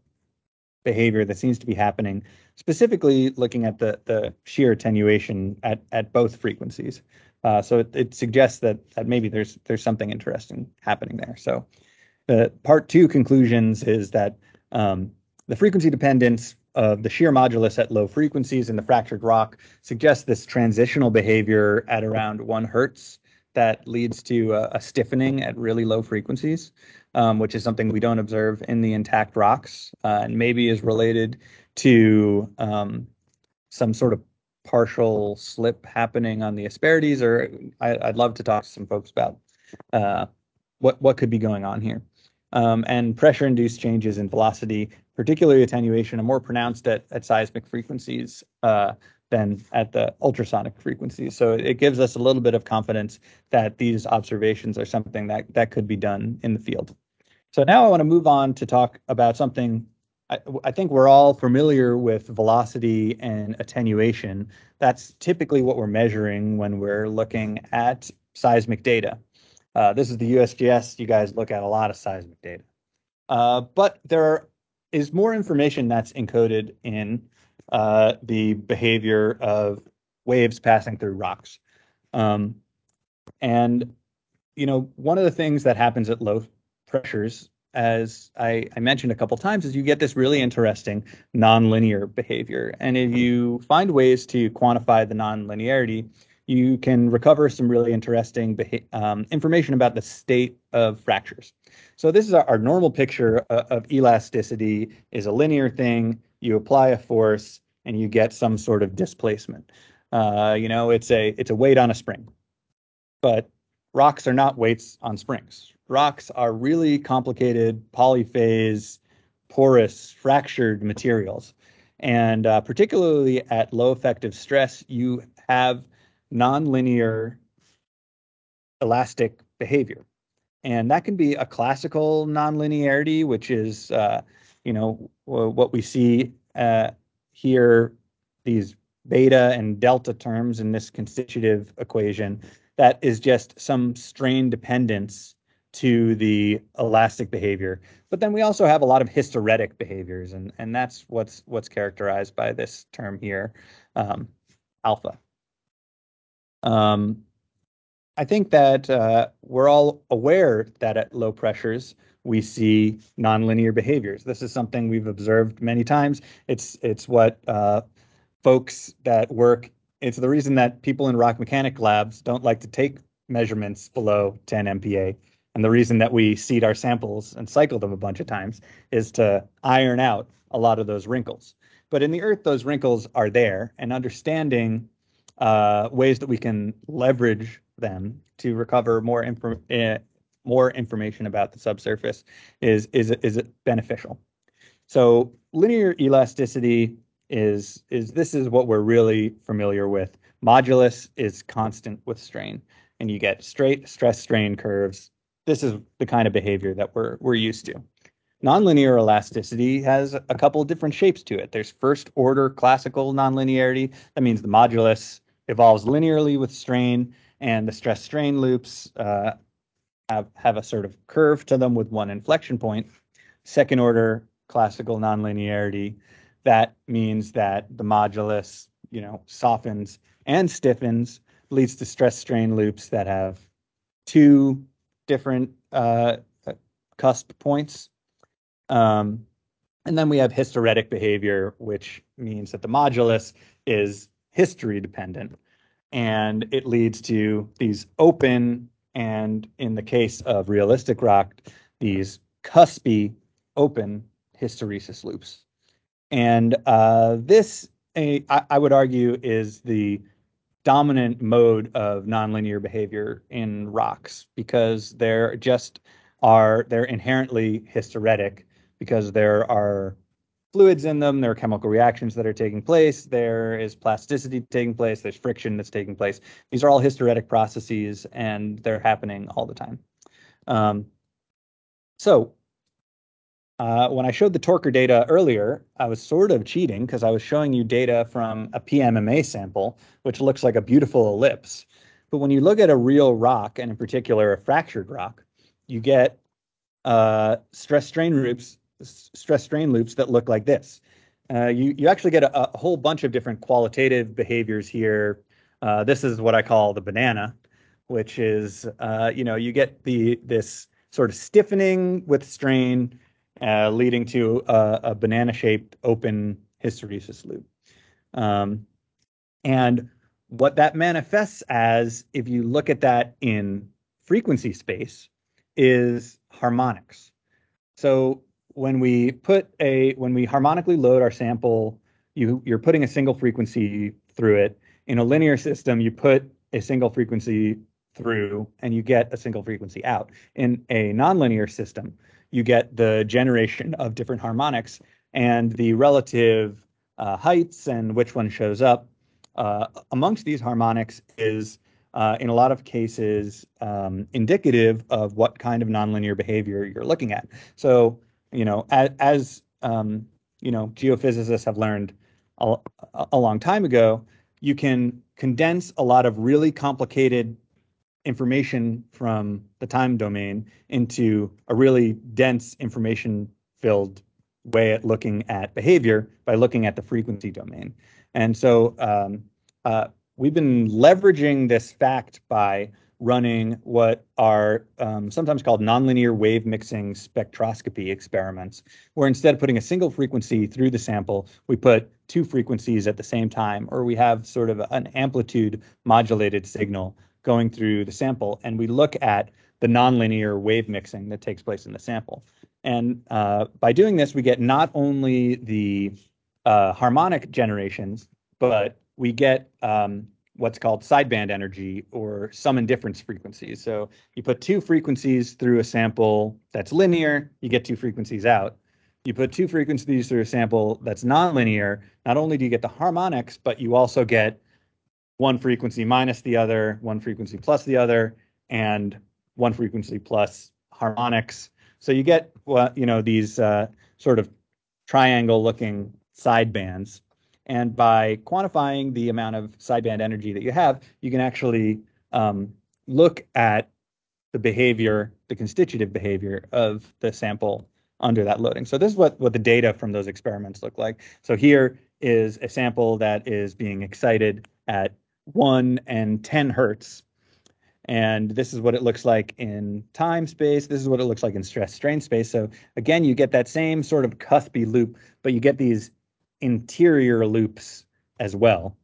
behavior that seems to be happening, specifically looking at the the shear attenuation at at both frequencies. Uh, so it, it, suggests that that maybe there's there's something interesting happening there. So the part two conclusions is that um, the frequency dependence of the shear modulus at low frequencies in the fractured rock suggests this transitional behavior at around one hertz that leads to a, a stiffening at really low frequencies, um, which is something we don't observe in the intact rocks uh, and maybe is related to um, some sort of partial slip happening on the asperities, or I, would love to talk to some folks about uh, what, what could be going on here. Um, and pressure-induced changes in velocity, particularly attenuation, are more pronounced at, at seismic frequencies uh, than at the ultrasonic frequencies. So it gives us a little bit of confidence that these observations are something that, that could be done in the field. So now I want to move on to talk about something I, I think we're all familiar with velocity and attenuation. That's typically what we're measuring when we're looking at seismic data. Uh, this is the USGS. You guys look at a lot of seismic data. Uh, but there is more information that's encoded in uh, the behavior of waves passing through rocks. Um, and, you know, one of the things that happens at low pressures, as I, I mentioned a couple times, is you get this really interesting nonlinear behavior. And if you find ways to quantify the nonlinearity, you can recover some really interesting um, information about the state of fractures. So this is our, our normal picture of, of elasticity is a linear thing. You apply a force and you get some sort of displacement. Uh, you know, it's a it's a weight on a spring. But rocks are not weights on springs. Rocks are really complicated, polyphase, porous, fractured materials. And uh, particularly at low effective stress, you have nonlinear elastic behavior. And that can be a classical nonlinearity, which is, uh, you know, what we see uh, here, these beta and delta terms in this constitutive equation, that is just some strain dependence to the elastic behavior. But then we also have a lot of hysteretic behaviors, and, and that's what's what's characterized by this term here, um, alpha. Um, I think that uh, we're all aware that at low pressures we see nonlinear behaviors. This is something we've observed many times. It's it's what uh, folks that work. It's the reason that people in rock mechanic labs don't like to take measurements below 10 MPa. And the reason that we seed our samples and cycle them a bunch of times is to iron out a lot of those wrinkles. But in the earth, those wrinkles are there, and understanding uh, ways that we can leverage them to recover more uh, more information about the subsurface is is is beneficial. So linear elasticity is is this is what we're really familiar with. Modulus is constant with strain, and you get straight stress strain curves. This is the kind of behavior that we're we're used to. Nonlinear elasticity has a couple of different shapes to it. There's first order classical nonlinearity. That means the modulus evolves linearly with strain, and the stress strain loops uh, have, have a sort of curve to them with one inflection point. Second order classical nonlinearity, that means that the modulus, you know, softens and stiffens, leads to stress strain loops that have two different uh, cusp points. Um, and then we have hysteretic behavior, which means that the modulus is history dependent and it leads to these open and in the case of realistic rock, these cuspy open hysteresis loops. And uh, this, I, I would argue, is the dominant mode of nonlinear behavior in rocks because they're just are they're inherently hysteretic because there are fluids in them, there are chemical reactions that are taking place, there is plasticity taking place, there's friction that's taking place. These are all hysteretic processes and they're happening all the time. Um, so uh, when I showed the Torker data earlier, I was sort of cheating because I was showing you data from a PMMA sample, which looks like a beautiful ellipse. But when you look at a real rock, and in particular a fractured rock, you get uh, stress strain loops stress strain loops that look like this. Uh, you, you actually get a, a, whole bunch of different qualitative behaviors here. Uh, this is what I call the banana, which is, uh, you know, you get the this sort of stiffening with strain uh, leading to a, a banana-shaped open hysteresis loop. Um, and what that manifests as, if you look at that in frequency space, is harmonics. So when we put a when we harmonically load our sample, you you're putting a single frequency through it. In a linear system, you put a single frequency through and you get a single frequency out. In a nonlinear system, you get the generation of different harmonics and the relative uh, heights and which one shows up. Uh, amongst these harmonics is, uh, in a lot of cases, um, indicative of what kind of nonlinear behavior you're looking at. So you know, as, as um, you know, geophysicists have learned a, a long time ago, you can condense a lot of really complicated information from the time domain into a really dense information filled way at looking at behavior by looking at the frequency domain. And so um, uh, we've been leveraging this fact by running what are um, sometimes called nonlinear wave mixing spectroscopy experiments, where instead of putting a single frequency through the sample, we put two frequencies at the same time, or we have sort of an amplitude modulated signal going through the sample, and we look at the nonlinear wave mixing that takes place in the sample. And uh, by doing this, we get not only the uh, harmonic generations, but we get um, what's called sideband energy or sum and difference frequencies. So you put two frequencies through a sample that's linear, you get two frequencies out. You put two frequencies through a sample that's nonlinear, not only do you get the harmonics, but you also get one frequency minus the other, one frequency plus the other, and one frequency plus harmonics. So you get you know these uh, sort of triangle looking sidebands. And by quantifying the amount of sideband energy that you have, you can actually um, look at the behavior, the constitutive behavior of the sample under that loading. So this is what, what the data from those experiments look like. So here is a sample that is being excited at 1 and 10 hertz. And this is what it looks like in time space. This is what it looks like in stress strain space. So again, you get that same sort of cuspy loop, but you get these interior loops as well.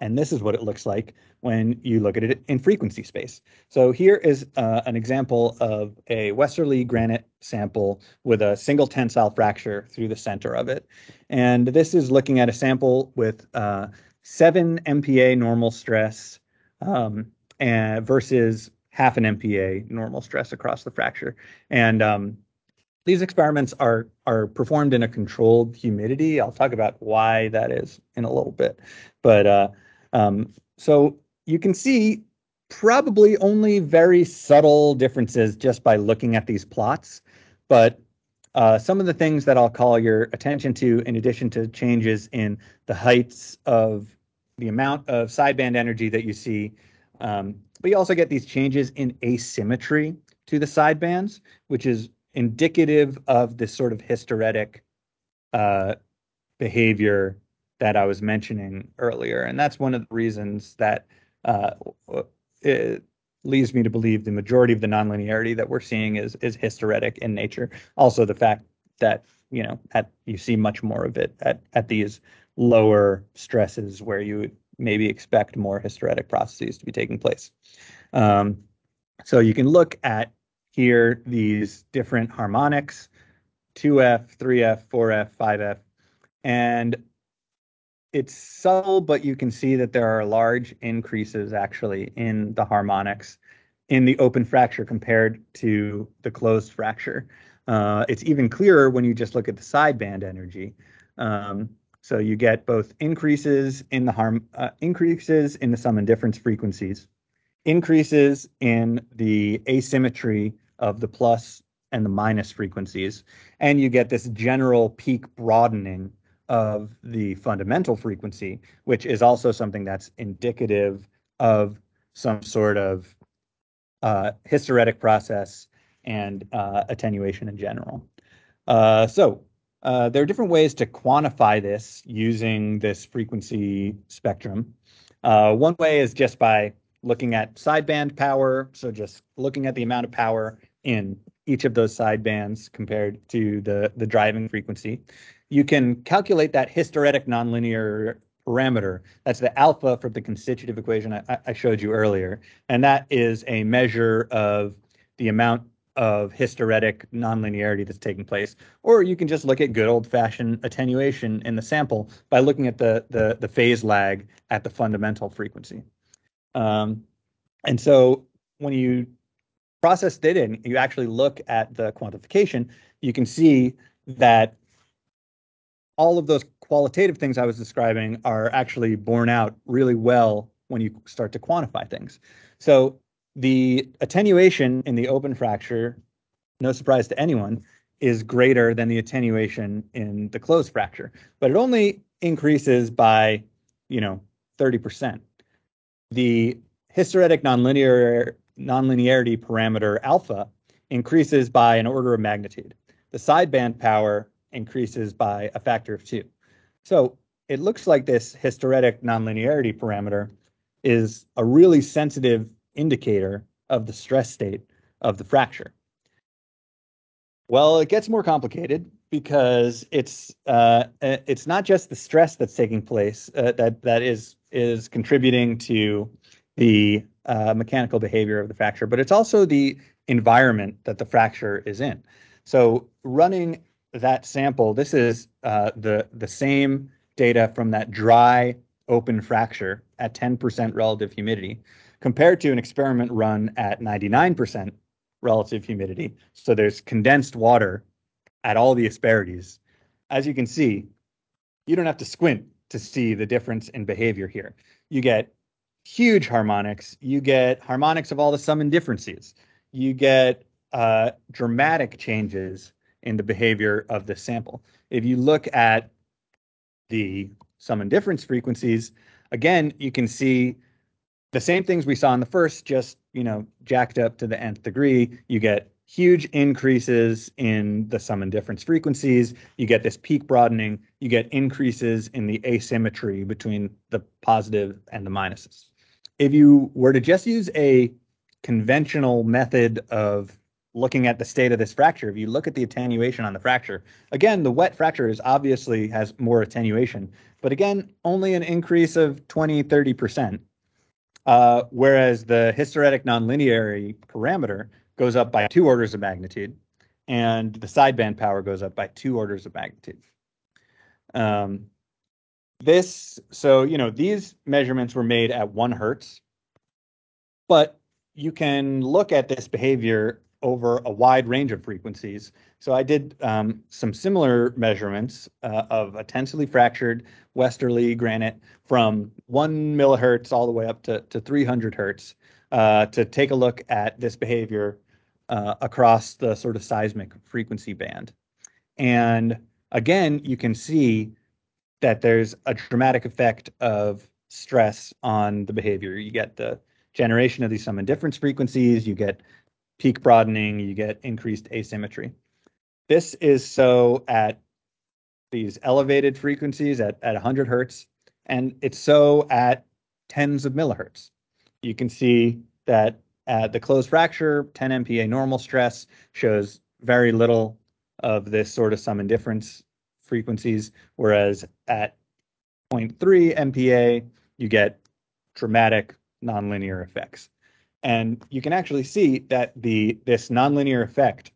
And this is what it looks like when you look at it in frequency space. So here is uh, an example of a westerly granite sample with a single tensile fracture through the center of it. And this is looking at a sample with uh, 7 MPa normal stress um, versus half an MPa normal stress across the fracture. And um, these experiments are are performed in a controlled humidity. I'll talk about why that is in a little bit. But uh, um, so you can see probably only very subtle differences just by looking at these plots. But uh, some of the things that I'll call your attention to, in addition to changes in the heights of the amount of sideband energy that you see, um, but you also get these changes in asymmetry to the sidebands, which is indicative of this sort of hysteretic uh, behavior that I was mentioning earlier. And that's one of the reasons that uh, it leads me to believe the majority of the nonlinearity that we're seeing is is hysteretic in nature. Also, the fact that you know at you see much more of it at at these lower stresses where you maybe expect more hysteretic processes to be taking place. Um, so you can look at here these different harmonics, 2F, 3F, 4F, 5F, and it's subtle, but you can see that there are large increases actually in the harmonics in the open fracture compared to the closed fracture. Uh, it's even clearer when you just look at the sideband energy. Um, so you get both increases in the harm uh, increases in the sum and difference frequencies, increases in the asymmetry of the plus and the minus frequencies, and you get this general peak broadening of the fundamental frequency, which is also something that's indicative of some sort of uh, hysteretic process and uh, attenuation in general. Uh, so uh, there are different ways to quantify this using this frequency spectrum. Uh, one way is just by looking at sideband power, so just looking at the amount of power in each of those sidebands compared to the, the driving frequency. You can calculate that hysteretic nonlinear parameter. That's the alpha from the constitutive equation I, I showed you earlier. And that is a measure of the amount of hysteretic nonlinearity that's taking place. Or you can just look at good old fashioned attenuation in the sample by looking at the, the, the phase lag at the fundamental frequency. Um, and so when you process data and you actually look at the quantification, you can see that all of those qualitative things I was describing are actually borne out really well when you start to quantify things. So the attenuation in the open fracture, no surprise to anyone, is greater than the attenuation in the closed fracture, but it only increases by, you know, 30%. The hysteretic nonlinear nonlinearity parameter alpha increases by an order of magnitude. The sideband power increases by a factor of two. So it looks like this hysteretic nonlinearity parameter is a really sensitive indicator of the stress state of the fracture. Well, it gets more complicated because it's uh, it's not just the stress that's taking place uh, that that is is contributing to the uh, mechanical behavior of the fracture, but it's also the environment that the fracture is in. So running that sample, this is uh, the the same data from that dry open fracture at 10% relative humidity compared to an experiment run at 99% relative humidity. So there's condensed water at all the asperities. As you can see, you don't have to squint to see the difference in behavior here. You get huge harmonics. You get harmonics of all the sum and differences. You get uh, dramatic changes in the behavior of the sample. If you look at the sum and difference frequencies, again, you can see the same things we saw in the first, just, you know, jacked up to the nth degree. You get huge increases in the sum and difference frequencies. You get this peak broadening. You get increases in the asymmetry between the positive and the minuses. If you were to just use a conventional method of looking at the state of this fracture, if you look at the attenuation on the fracture, again, the wet fracture is obviously has more attenuation, but again, only an increase of 20, 30%. Uh, whereas the hysteretic nonlinearity parameter goes up by two orders of magnitude, and the sideband power goes up by two orders of magnitude. Um, this, so, you know, these measurements were made at one hertz, but you can look at this behavior over a wide range of frequencies. So I did um, some similar measurements uh, of a tensely fractured westerly granite from one millihertz all the way up to, to 300 hertz uh, to take a look at this behavior uh, across the sort of seismic frequency band. And again, you can see that there's a dramatic effect of stress on the behavior. You get the generation of these sum and difference frequencies, you get peak broadening, you get increased asymmetry. This is so at these elevated frequencies at, at 100 hertz, and it's so at tens of millihertz. You can see that at the closed fracture, 10 MPa normal stress shows very little of this sort of sum and difference frequencies, whereas at 0.3 MPa, you get dramatic nonlinear effects. And you can actually see that the this nonlinear effect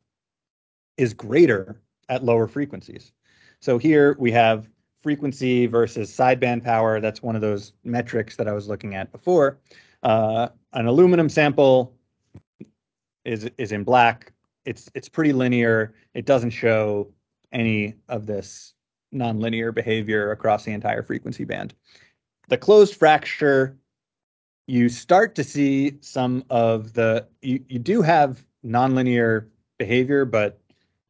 is greater at lower frequencies. So here we have frequency versus sideband power. That's one of those metrics that I was looking at before. Uh, an aluminum sample is is in black. It's it's pretty linear. It doesn't show any of this nonlinear behavior across the entire frequency band. The closed fracture, you start to see some of the you, you do have nonlinear behavior, but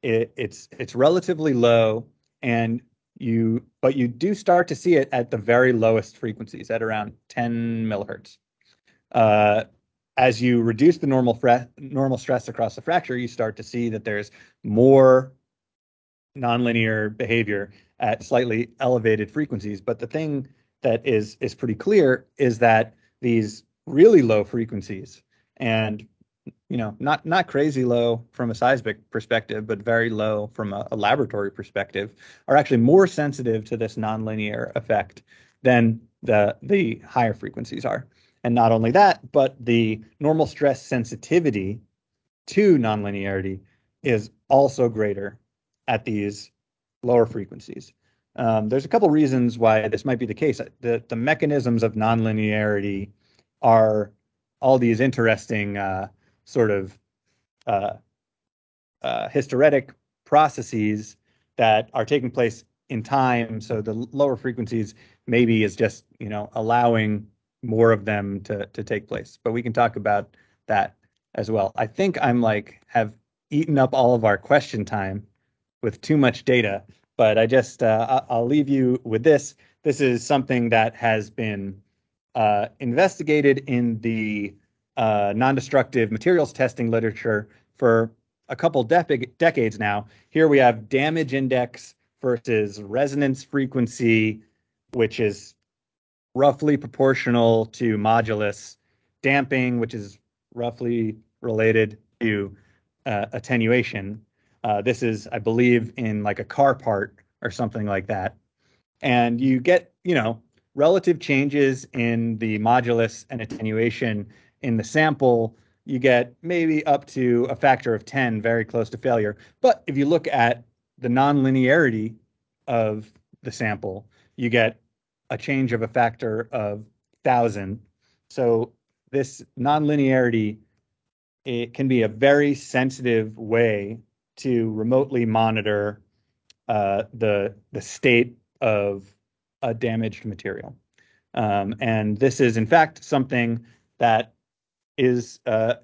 it, it's it's relatively low and you but you do start to see it at the very lowest frequencies at around 10 millihertz. Uh, as you reduce the normal normal stress across the fracture, you start to see that there's more nonlinear behavior at slightly elevated frequencies. But the thing that is is pretty clear is that these really low frequencies and you know not not crazy low from a seismic perspective but very low from a, a laboratory perspective are actually more sensitive to this nonlinear effect than the the higher frequencies are and not only that, but the normal stress sensitivity to nonlinearity is also greater at these lower frequencies. Um, there's a couple reasons why this might be the case. The, the mechanisms of nonlinearity are all these interesting uh, sort of uh, uh, hysteretic processes that are taking place in time. So the lower frequencies maybe is just you know allowing more of them to to take place. But we can talk about that as well. I think I'm like have eaten up all of our question time with too much data, but I just uh, I'll leave you with this. This is something that has been uh, investigated in the uh, non-destructive materials testing literature for a couple de- decades now. Here we have damage index versus resonance frequency, which is roughly proportional to modulus, damping, which is roughly related to uh, attenuation. Uh, this is, I believe, in like a car part or something like that. And you get, you know, relative changes in the modulus and attenuation in the sample. You get maybe up to a factor of 10, very close to failure. But if you look at the nonlinearity of the sample, you get a change of a factor of thousand. So this nonlinearity it can be a very sensitive way to remotely monitor uh, the the state of a damaged material. Um, and this is in fact something that is uh,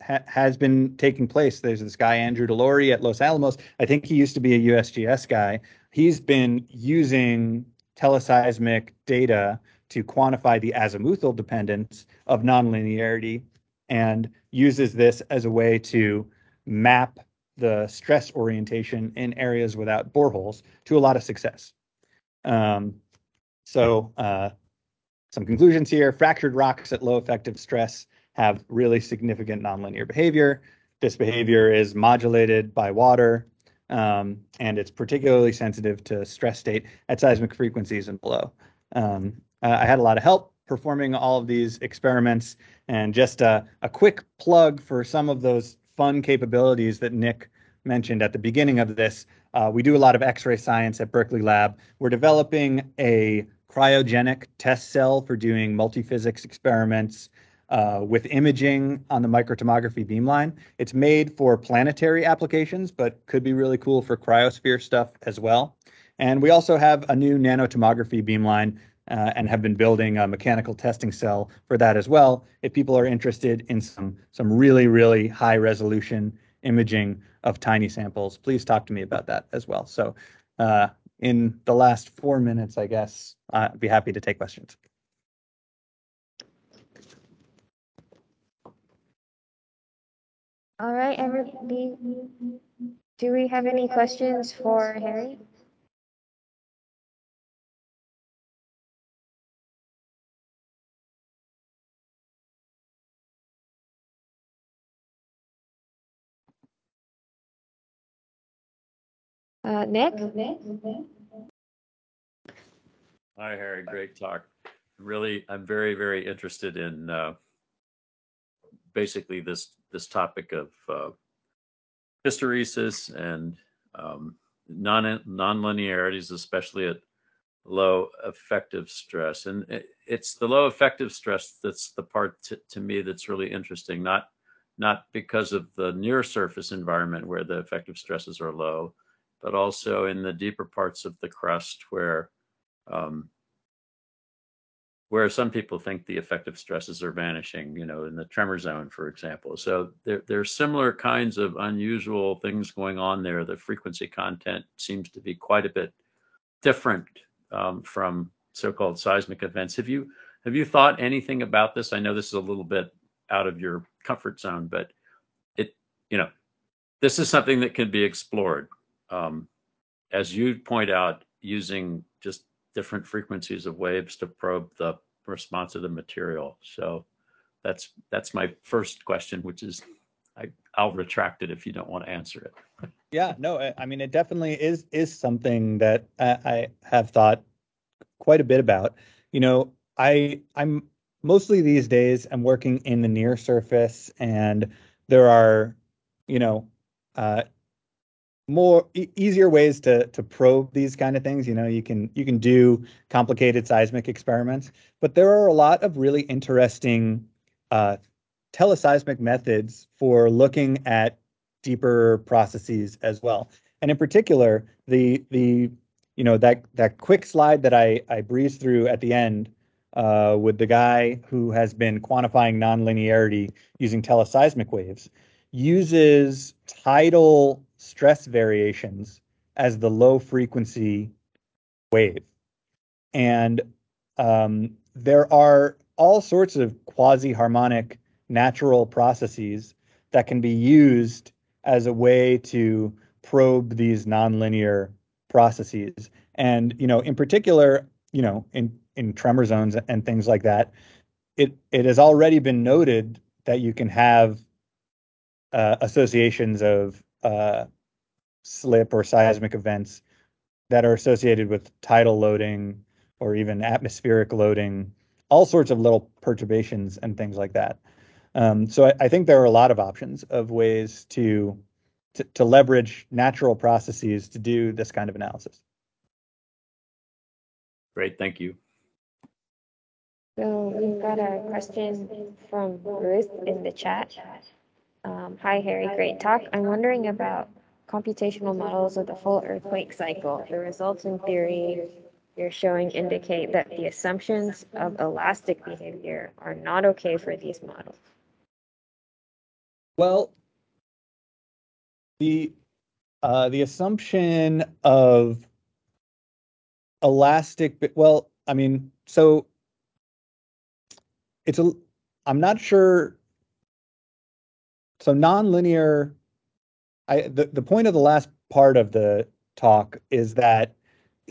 ha- has been taking place. There's this guy Andrew Delorey at Los Alamos. I think he used to be a USGS guy. He's been using teleseismic data to quantify the azimuthal dependence of nonlinearity and uses this as a way to map the stress orientation in areas without boreholes to a lot of success. Um, so uh, some conclusions here. Fractured rocks at low effective stress have really significant nonlinear behavior. This behavior is modulated by water, um, and it's particularly sensitive to stress state at seismic frequencies and below. Um, I had a lot of help performing all of these experiments, and just a, a quick plug for some of those fun capabilities that Nick mentioned at the beginning of this. Uh, we do a lot of X-ray science at Berkeley Lab. We're developing a cryogenic test cell for doing multiphysics experiments with imaging on the microtomography beamline. It's made for planetary applications, but could be really cool for cryosphere stuff as well. And we also have a new nanotomography beamline uh, and have been building a mechanical testing cell for that as well. If people are interested in some some really really high resolution imaging of tiny samples, please talk to me about that as well. So, uh, in the last four minutes, I guess I'd be happy to take questions. All right, everybody. Do we have any questions for Harry? Uh, Nick? Hi, Harry. Great talk. Really, I'm very, very interested in uh, basically this this topic of uh, hysteresis and um, non nonlinearities, especially at low effective stress. And it, it's the low effective stress that's the part to, to me that's really interesting. Not not because of the near surface environment where the effective stresses are low, but also in the deeper parts of the crust where um, where some people think the effective stresses are vanishing, you know, in the tremor zone, for example. So there, there are similar kinds of unusual things going on there. The frequency content seems to be quite a bit different um, from so-called seismic events. Have you have you thought anything about this? I know this is a little bit out of your comfort zone, but it, you know, this is something that can be explored um, as you point out, using just different frequencies of waves to probe the response of the material. So that's that's my first question, which is I, I'll retract it if you don't want to answer it. yeah, no, I mean it definitely is is something that I, I have thought quite a bit about. You know, I I'm mostly these days I'm working in the near surface, and there are, you know, uh, more e- easier ways to to probe these kind of things. You know you can you can do complicated seismic experiments but there are a lot of really interesting uh, teleseismic methods for looking at deeper processes as well. And in particular the the you know that that quick slide that i i breezed through at the end uh, with the guy who has been quantifying nonlinearity using teleseismic waves uses tidal stress variations as the low frequency wave. And um, there are all sorts of quasi harmonic natural processes that can be used as a way to probe these nonlinear processes. And, you know, in particular, you know, in, in tremor zones and things like that, it, it has already been noted that you can have uh, associations of uh, slip or seismic events that are associated with tidal loading or even atmospheric loading, all sorts of little perturbations and things like that. Um, so I, I, think there are a lot of options of ways to, to, to leverage natural processes to do this kind of analysis. Great, thank you. So we've got a question from Ruth in the chat. Um, hi, Harry. Great talk. I'm wondering about computational models of the full earthquake cycle. The results in theory you're showing indicate that the assumptions of elastic behavior are not okay for these models. Well, the uh, the assumption of elastic, well, I mean, so it's a, I'm not sure. So nonlinear, I the, the point of the last part of the talk is that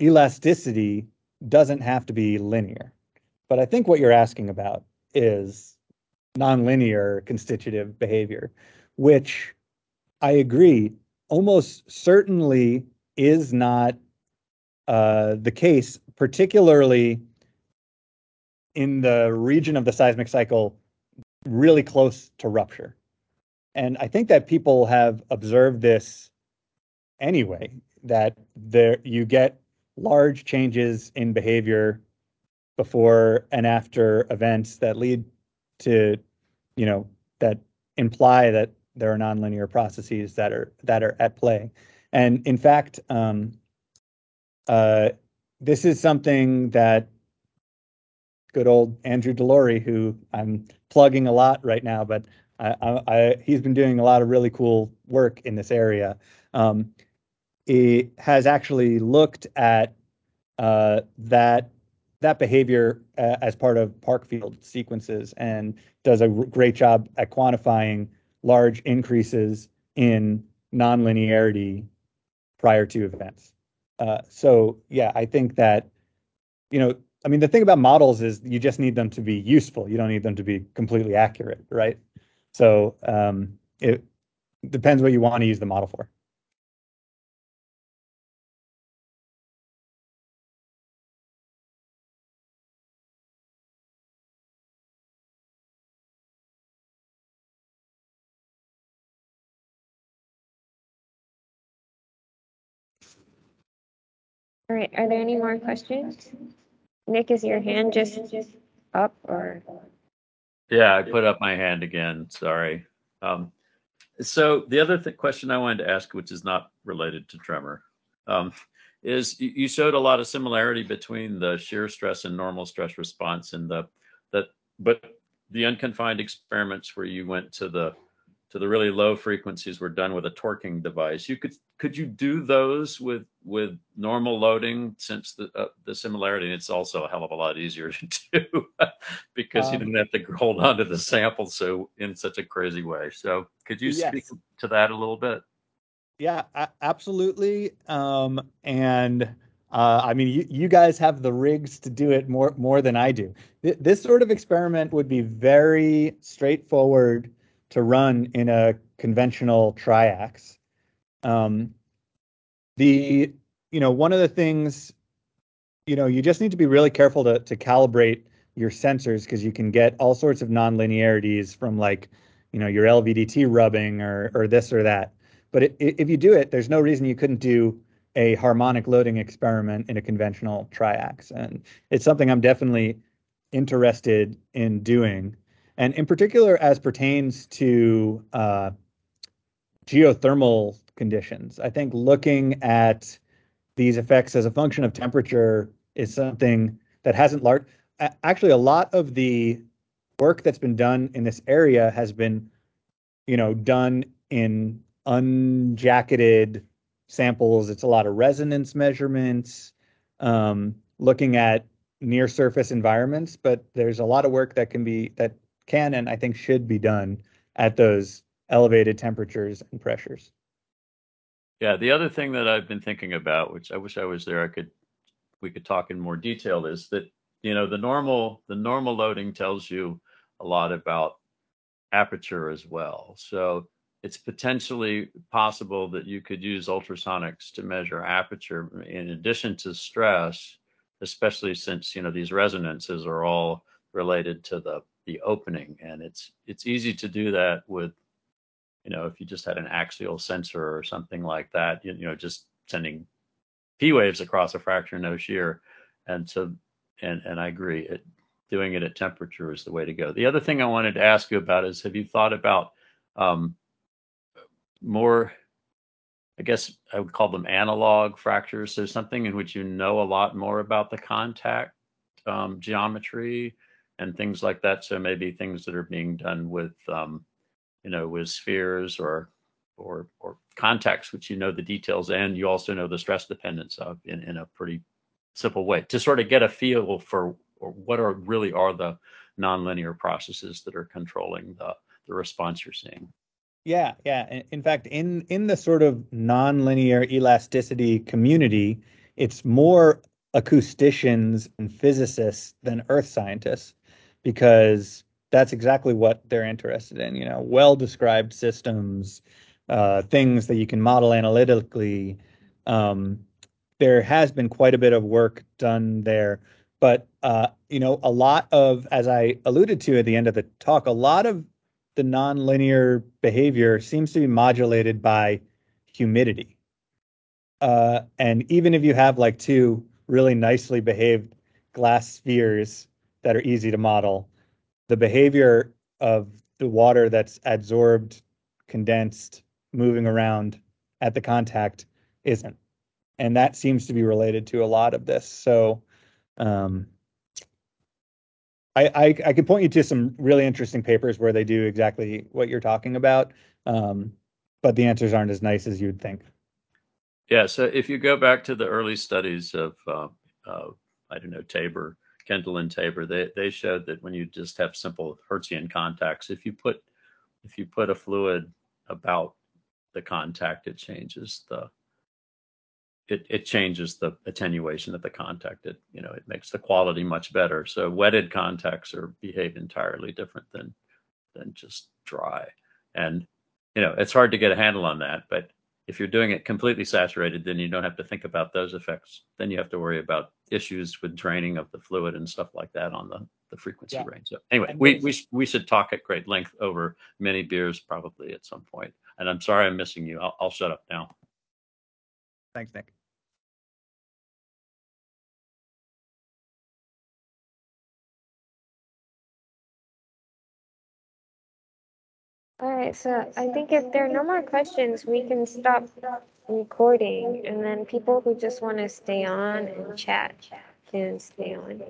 elasticity doesn't have to be linear. But I think what you're asking about is nonlinear constitutive behavior, which I agree almost certainly is not uh, the case, particularly in the region of the seismic cycle really close to rupture. And I think that people have observed this anyway, that there you get large changes in behavior before and after events that lead to, you know, that imply that there are nonlinear processes that are that are at play. And in fact, um, uh, this is something that good old Andrew Delorey, who I'm plugging a lot right now, but I, I, he's been doing a lot of really cool work in this area. Um, he has actually looked at uh, that that behavior uh, as part of Parkfield sequences and does a great job at quantifying large increases in nonlinearity prior to events. Uh, so yeah, I think that, you know, I mean, the thing about models is you just need them to be useful. You don't need them to be completely accurate, right? So um, it depends what you want to use the model for. All right, are there any more questions? Nick, is your hand just up or? Yeah, I put up my hand again. Sorry. Um, so the other th- question I wanted to ask, which is not related to tremor, um, is you showed a lot of similarity between the shear stress and normal stress response, and the that, but the unconfined experiments where you went to the to the really low frequencies were done with a torquing device. You could could you do those with with normal loading since the uh, the similarity? It's also a hell of a lot easier to [laughs] do because um, you didn't have to hold on to the sample so in such a crazy way. So could you yes. speak to that a little bit? Yeah, absolutely. Um, and uh, I mean, you, you guys have the rigs to do it more more than I do. Th- this sort of experiment would be very straightforward to run in a conventional triax. Um, the you know one of the things you know you just need to be really careful to to calibrate your sensors because you can get all sorts of nonlinearities from like you know your LVDT rubbing or or this or that. But it, if you do it, there's no reason you couldn't do a harmonic loading experiment in a conventional triax, and it's something I'm definitely interested in doing and in particular as pertains to uh, geothermal conditions. I think looking at these effects as a function of temperature is something that hasn't large. Actually, a lot of the work that's been done in this area has been, you know, done in unjacketed samples. It's a lot of resonance measurements, um, looking at near surface environments, but there's a lot of work that can be that can and I think should be done at those elevated temperatures and pressures. Yeah, the other thing that I've been thinking about, which I wish I was there, I could we could talk in more detail, is that you know the normal the normal loading tells you a lot about aperture as well. So it's potentially possible that you could use ultrasonics to measure aperture in addition to stress, especially since you know these resonances are all related to the the opening and it's it's easy to do that with you know if you just had an axial sensor or something like that you, you know just sending p waves across a fracture no shear. And so and and i agree it, doing it at temperature is the way to go. The other thing i wanted to ask you about is have you thought about um, more i guess i would call them analog fractures? So something in which you know a lot more about the contact um, geometry and things like that. So maybe things that are being done with um, you know, with spheres or or or contacts, which you know the details and you also know the stress dependence of in, in a pretty simple way to sort of get a feel for what are really are the nonlinear processes that are controlling the, the response you're seeing. Yeah, yeah. In fact, in in the sort of nonlinear elasticity community, it's more acousticians and physicists than earth scientists because that's exactly what they're interested in, you know, well-described systems, uh, things that you can model analytically. Um, there has been quite a bit of work done there, but uh, you know, a lot of, as I alluded to at the end of the talk, a lot of the nonlinear behavior seems to be modulated by humidity. Uh, and even if you have like two really nicely behaved glass spheres that are easy to model, the behavior of the water that's adsorbed, condensed, moving around at the contact isn't. And that seems to be related to a lot of this. So um, I, I, I could point you to some really interesting papers where they do exactly what you're talking about, um, but the answers aren't as nice as you'd think. Yeah, so if you go back to the early studies of, uh, uh, I don't know, Tabor, Kendall and Tabor, they, they showed that when you just have simple Hertzian contacts, if you put if you put a fluid about the contact, it changes the it, it changes the attenuation of the contact. It you know it makes the quality much better. So wetted contacts are behave entirely different than than just dry, and you know it's hard to get a handle on that. But if you're doing it completely saturated, then you don't have to think about those effects. Then you have to worry about issues with draining of the fluid and stuff like that on the the frequency yeah. range. So anyway, we, we we should talk at great length over many beers probably at some point. And I'm sorry I'm missing you. I'll, I'll shut up now. Thanks, Nick. All right, so I think if there are no more questions, we can stop recording and then people who just want to stay on and chat can stay on.